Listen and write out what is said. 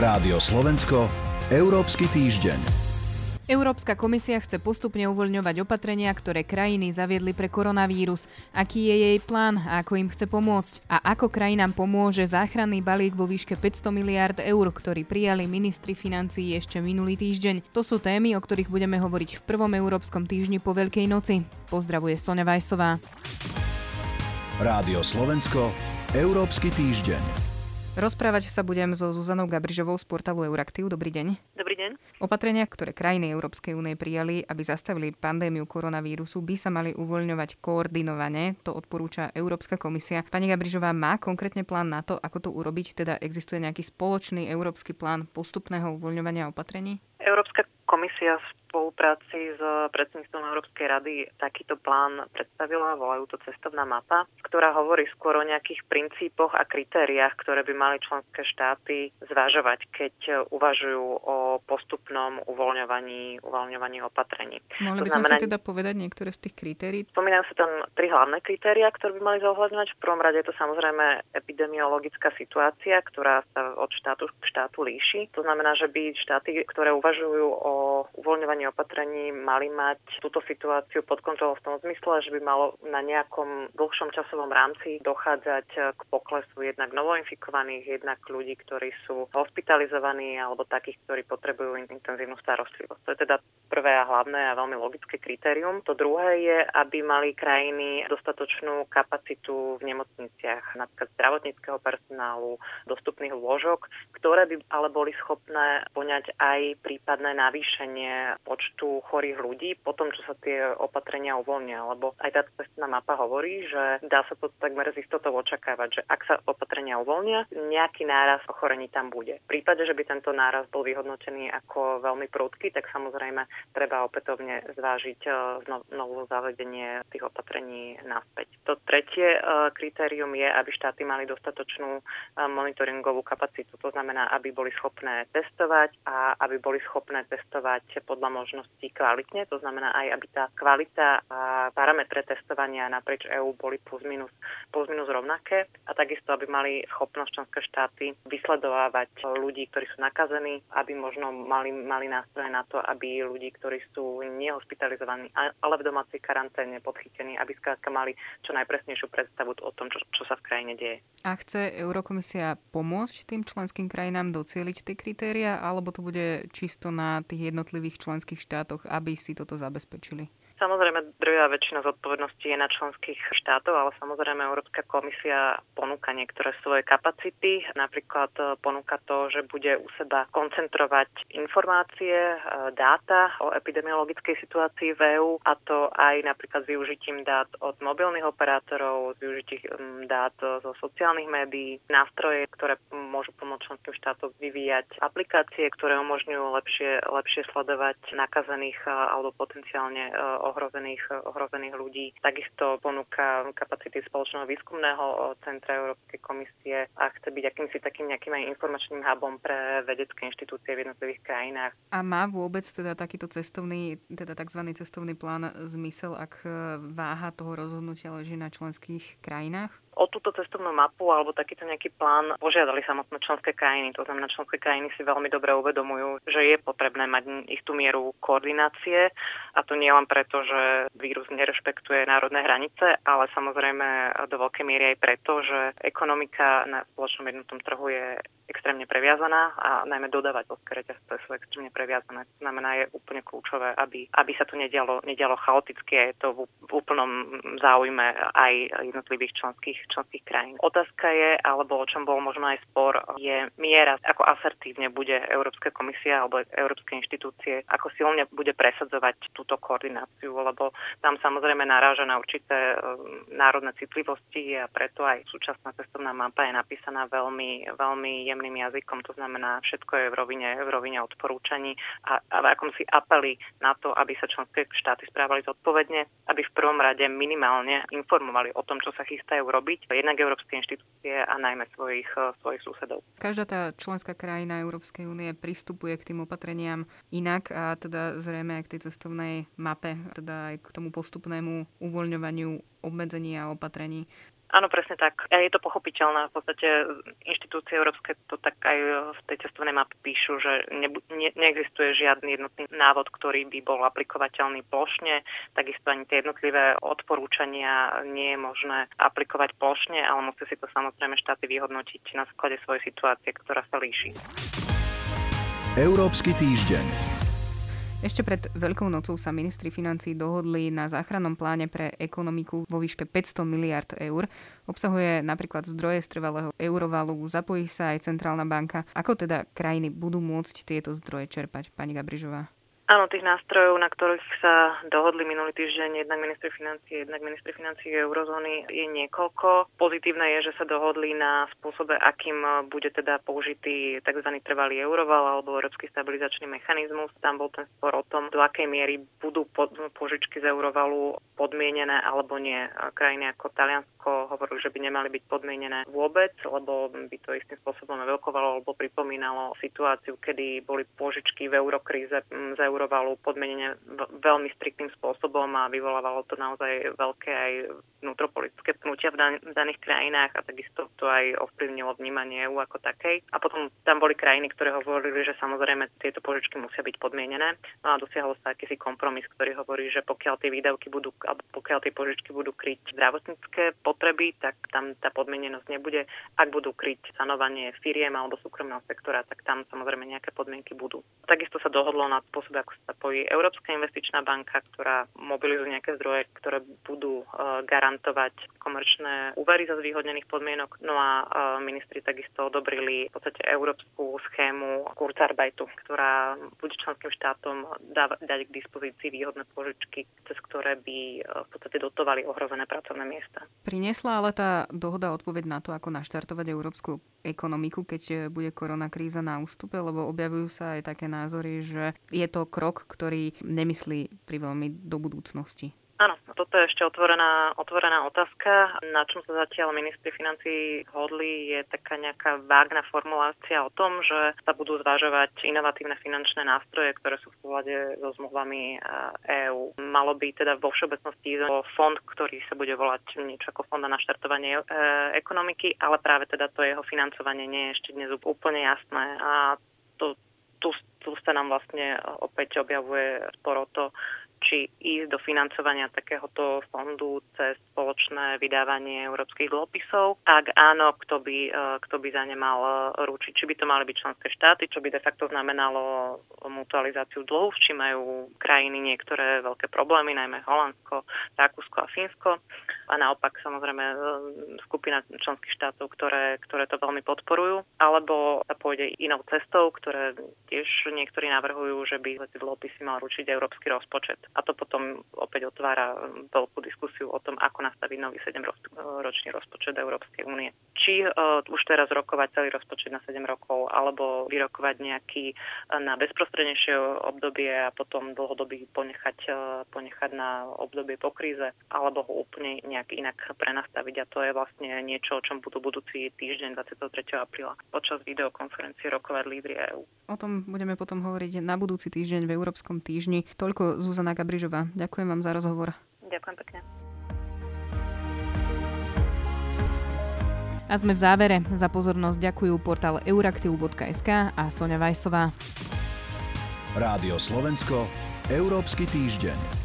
Rádio Slovensko, Európsky týždeň. Európska komisia chce postupne uvoľňovať opatrenia, ktoré krajiny zaviedli pre koronavírus. Aký je jej plán a ako im chce pomôcť? A ako krajinám pomôže záchranný balík vo výške 500 miliárd eur, ktorý prijali ministri financií ešte minulý týždeň? To sú témy, o ktorých budeme hovoriť v prvom Európskom týždni po Veľkej noci. Pozdravuje Sonja Vajsová. Rádio Slovensko, Európsky týždeň. Rozprávať sa budem so Zuzanou Gabrižovou z portálu Euraktiv. Dobrý deň. Dobrý deň. Opatrenia, ktoré krajiny Európskej únie prijali, aby zastavili pandémiu koronavírusu, by sa mali uvoľňovať koordinovane. To odporúča Európska komisia. Pani Gabrižová má konkrétne plán na to, ako to urobiť? Teda existuje nejaký spoločný európsky plán postupného uvoľňovania opatrení? Európska komisia spolupráci s predsedníctvom Európskej rady takýto plán predstavila, volajú to cestovná mapa, ktorá hovorí skôr o nejakých princípoch a kritériách, ktoré by mali členské štáty zvažovať, keď uvažujú o postupnom uvoľňovaní, uvoľňovaní opatrení. Mohli by sme znamená, si teda povedať niektoré z tých kritérií? Spomínajú sa tam tri hlavné kritéria, ktoré by mali zohľadňovať. V prvom rade je to samozrejme epidemiologická situácia, ktorá sa od štátu k štátu líši. To znamená, že by štáty, ktoré uvažujú o uvoľňovaní príjmaní opatrení mali mať túto situáciu pod kontrolou v tom zmysle, že by malo na nejakom dlhšom časovom rámci dochádzať k poklesu jednak novoinfikovaných, jednak ľudí, ktorí sú hospitalizovaní alebo takých, ktorí potrebujú intenzívnu starostlivosť. To je teda prvé a hlavné a veľmi logické kritérium. To druhé je, aby mali krajiny dostatočnú kapacitu v nemocniciach, napríklad zdravotníckého personálu, dostupných lôžok, ktoré by ale boli schopné poňať aj prípadné navýšenie počtu chorých ľudí po tom, čo sa tie opatrenia uvoľnia. Lebo aj táto cestná mapa hovorí, že dá sa to takmer z istotou očakávať, že ak sa opatrenia uvoľnia, nejaký náraz ochorení tam bude. V prípade, že by tento náraz bol vyhodnotený ako veľmi prudký, tak samozrejme treba opätovne zvážiť e, znovu zavedenie tých opatrení naspäť. To tretie e, kritérium je, aby štáty mali dostatočnú e, monitoringovú kapacitu. To znamená, aby boli schopné testovať a aby boli schopné testovať podľa možností kvalitne, to znamená aj, aby tá kvalita a parametre testovania naprieč EÚ boli plus minus, plus minus rovnaké a takisto, aby mali schopnosť členské štáty vysledovávať ľudí, ktorí sú nakazení, aby možno mali, mali nástroje na to, aby ľudí, ktorí sú nehospitalizovaní, ale v domácej karanténe podchytení, aby skrátka mali čo najpresnejšiu predstavu o tom, čo, čo sa v krajine deje. A chce Eurokomisia pomôcť tým členským krajinám docieliť tie kritéria, alebo to bude čisto na tých jednotlivých členských štátoch, aby si toto zabezpečili? Samozrejme, druhá väčšina zodpovednosti je na členských štátoov, ale samozrejme Európska komisia ponúka niektoré svoje kapacity. Napríklad e, ponúka to, že bude u seba koncentrovať informácie, e, dáta o epidemiologickej situácii v EÚ a to aj napríklad s využitím dát od mobilných operátorov, s využitím dát zo sociálnych médií, nástroje, ktoré môžu pomôcť členským štátom vyvíjať aplikácie, ktoré umožňujú lepšie, lepšie sledovať nakazených alebo potenciálne ohrozených, ohrozených ľudí. Takisto ponúka kapacity spoločného výskumného centra Európskej komisie a chce byť akýmsi takým nejakým aj informačným hubom pre vedecké inštitúcie v jednotlivých krajinách. A má vôbec teda takýto cestovný, teda tzv. cestovný plán zmysel, ak váha toho rozhodnutia leží na členských krajinách? O túto cestovnú mapu alebo takýto nejaký plán požiadali samotné členské krajiny. To znamená, členské krajiny si veľmi dobre uvedomujú, že je potrebné mať istú mieru koordinácie a to nie len preto, že vírus nerešpektuje národné hranice, ale samozrejme do veľkej miery aj preto, že ekonomika na spoločnom jednotnom trhu je extrémne previazaná a najmä dodávateľské reťazce sú extrémne previazané. To znamená, je úplne kľúčové, aby, aby sa to nedialo, nedialo chaoticky a je to v, úplnom záujme aj jednotlivých členských, členských krajín. Otázka je, alebo o čom bol možno aj spor, je miera, ako asertívne bude Európska komisia alebo Európske inštitúcie, ako silne bude presadzovať túto koordináciu, lebo tam samozrejme naráža na určité um, národné citlivosti a preto aj súčasná cestovná mapa je napísaná veľmi, veľmi jemným jazykom, to znamená všetko je v rovine, v rovine odporúčaní a, a v akomsi apeli na to, aby sa členské štáty správali zodpovedne, aby v prvom rade minimálne informovali o tom, čo sa chystajú robiť, jednak európske inštitúcie a najmä svojich, svojich susedov. Každá tá členská krajina Európskej únie pristupuje k tým opatreniam inak a teda zrejme aj k tej cestovnej mape, teda aj k tomu postupnému uvoľňovaniu obmedzení a opatrení Áno, presne tak. A je to pochopiteľné. V podstate inštitúcie európske to tak aj v tej cestovnej mape píšu, že ne, ne, neexistuje žiadny jednotný návod, ktorý by bol aplikovateľný plošne. Takisto ani tie jednotlivé odporúčania nie je možné aplikovať plošne, ale musí si to samozrejme štáty vyhodnotiť na základe svojej situácie, ktorá sa líši. Európsky týždeň. Ešte pred Veľkou nocou sa ministri financí dohodli na záchrannom pláne pre ekonomiku vo výške 500 miliard eur. Obsahuje napríklad zdroje z trvalého eurovalu, zapojí sa aj centrálna banka. Ako teda krajiny budú môcť tieto zdroje čerpať, pani Gabrižová? Áno, tých nástrojov, na ktorých sa dohodli minulý týždeň jednak ministri financie, jednak ministri financie eurozóny je niekoľko. Pozitívne je, že sa dohodli na spôsobe, akým bude teda použitý tzv. trvalý euroval alebo Európsky stabilizačný mechanizmus. Tam bol ten spor o tom, do akej miery budú požičky z eurovalu podmienené alebo nie. Krajiny ako Taliansko hovorili, že by nemali byť podmienené vôbec, lebo by to istým spôsobom evokovalo alebo pripomínalo situáciu, kedy boli požičky v eurokríze z euro konfigurovalo podmenenie veľmi striktným spôsobom a vyvolávalo to naozaj veľké aj vnútropolitické pnutia v, dan- daných krajinách a takisto to aj ovplyvnilo vnímanie EU ako takej. A potom tam boli krajiny, ktoré hovorili, že samozrejme tieto požičky musia byť podmienené. No a dosiahol sa akýsi kompromis, ktorý hovorí, že pokiaľ tie výdavky budú, alebo pokiaľ tie požičky budú kryť zdravotnícke potreby, tak tam tá podmienenosť nebude. Ak budú kryť sanovanie firiem alebo súkromného sektora, tak tam samozrejme nejaké podmienky budú. Takisto sa dohodlo na spôsob, ako sa pojí Európska investičná banka, ktorá mobilizuje nejaké zdroje, ktoré budú e, garantovať komerčné úvery za zvýhodnených podmienok. No a e, ministri takisto odobrili v podstate európsku schému Kurzarbeitu, ktorá bude členským štátom dať k dispozícii výhodné požičky, cez ktoré by e, v podstate dotovali ohrozené pracovné miesta. Priniesla ale tá dohoda odpoveď na to, ako naštartovať európsku ekonomiku, keď bude korona kríza na ústupe, lebo objavujú sa aj také názory, že je to krok, ktorý nemyslí pri veľmi do budúcnosti. Áno, toto je ešte otvorená, otvorená otázka. Na čom sa zatiaľ ministri financí hodli, je taká nejaká vágna formulácia o tom, že sa budú zvažovať inovatívne finančné nástroje, ktoré sú v súlade so zmluvami EÚ. Malo by teda vo všeobecnosti o fond, ktorý sa bude volať niečo ako fond na naštartovanie e, ekonomiky, ale práve teda to jeho financovanie nie je ešte dnes úplne jasné. A to, tu, tu sa nám vlastne opäť objavuje sporo to, či ísť do financovania takéhoto fondu cez spoločné vydávanie európskych dlhopisov. Ak áno, kto by, e, kto by za ne mal e, ručiť? Či by to mali byť členské štáty, čo by de facto znamenalo mutualizáciu dlhu, či majú krajiny niektoré veľké problémy, najmä Holandsko, Rakúsko a Fínsko. A naopak samozrejme e, skupina členských štátov, ktoré, ktoré to veľmi podporujú. Alebo sa pôjde inou cestou, ktoré tiež niektorí navrhujú, že by tie dlhopisy mal ručiť európsky rozpočet a to potom opäť otvára veľkú diskusiu o tom, ako nastaviť nový 7-ročný rozpočet Európskej únie. Či uh, už teraz rokovať celý rozpočet na 7 rokov, alebo vyrokovať nejaký uh, na bezprostrednejšie obdobie a potom dlhodobý ponechať, uh, ponechať na obdobie po kríze, alebo ho úplne nejak inak prenastaviť. A to je vlastne niečo, o čom budú budúci týždeň 23. apríla počas videokonferencie rokovať lídry EÚ. O tom budeme potom hovoriť na budúci týždeň v Európskom týždni. Toľko Zuzana Gabrižová. Ďakujem vám za rozhovor. Ďakujem pekne. A sme v závere. Za pozornosť ďakujú portál euraktiv.sk a Sonja Vajsová. Rádio Slovensko, Európsky týždeň.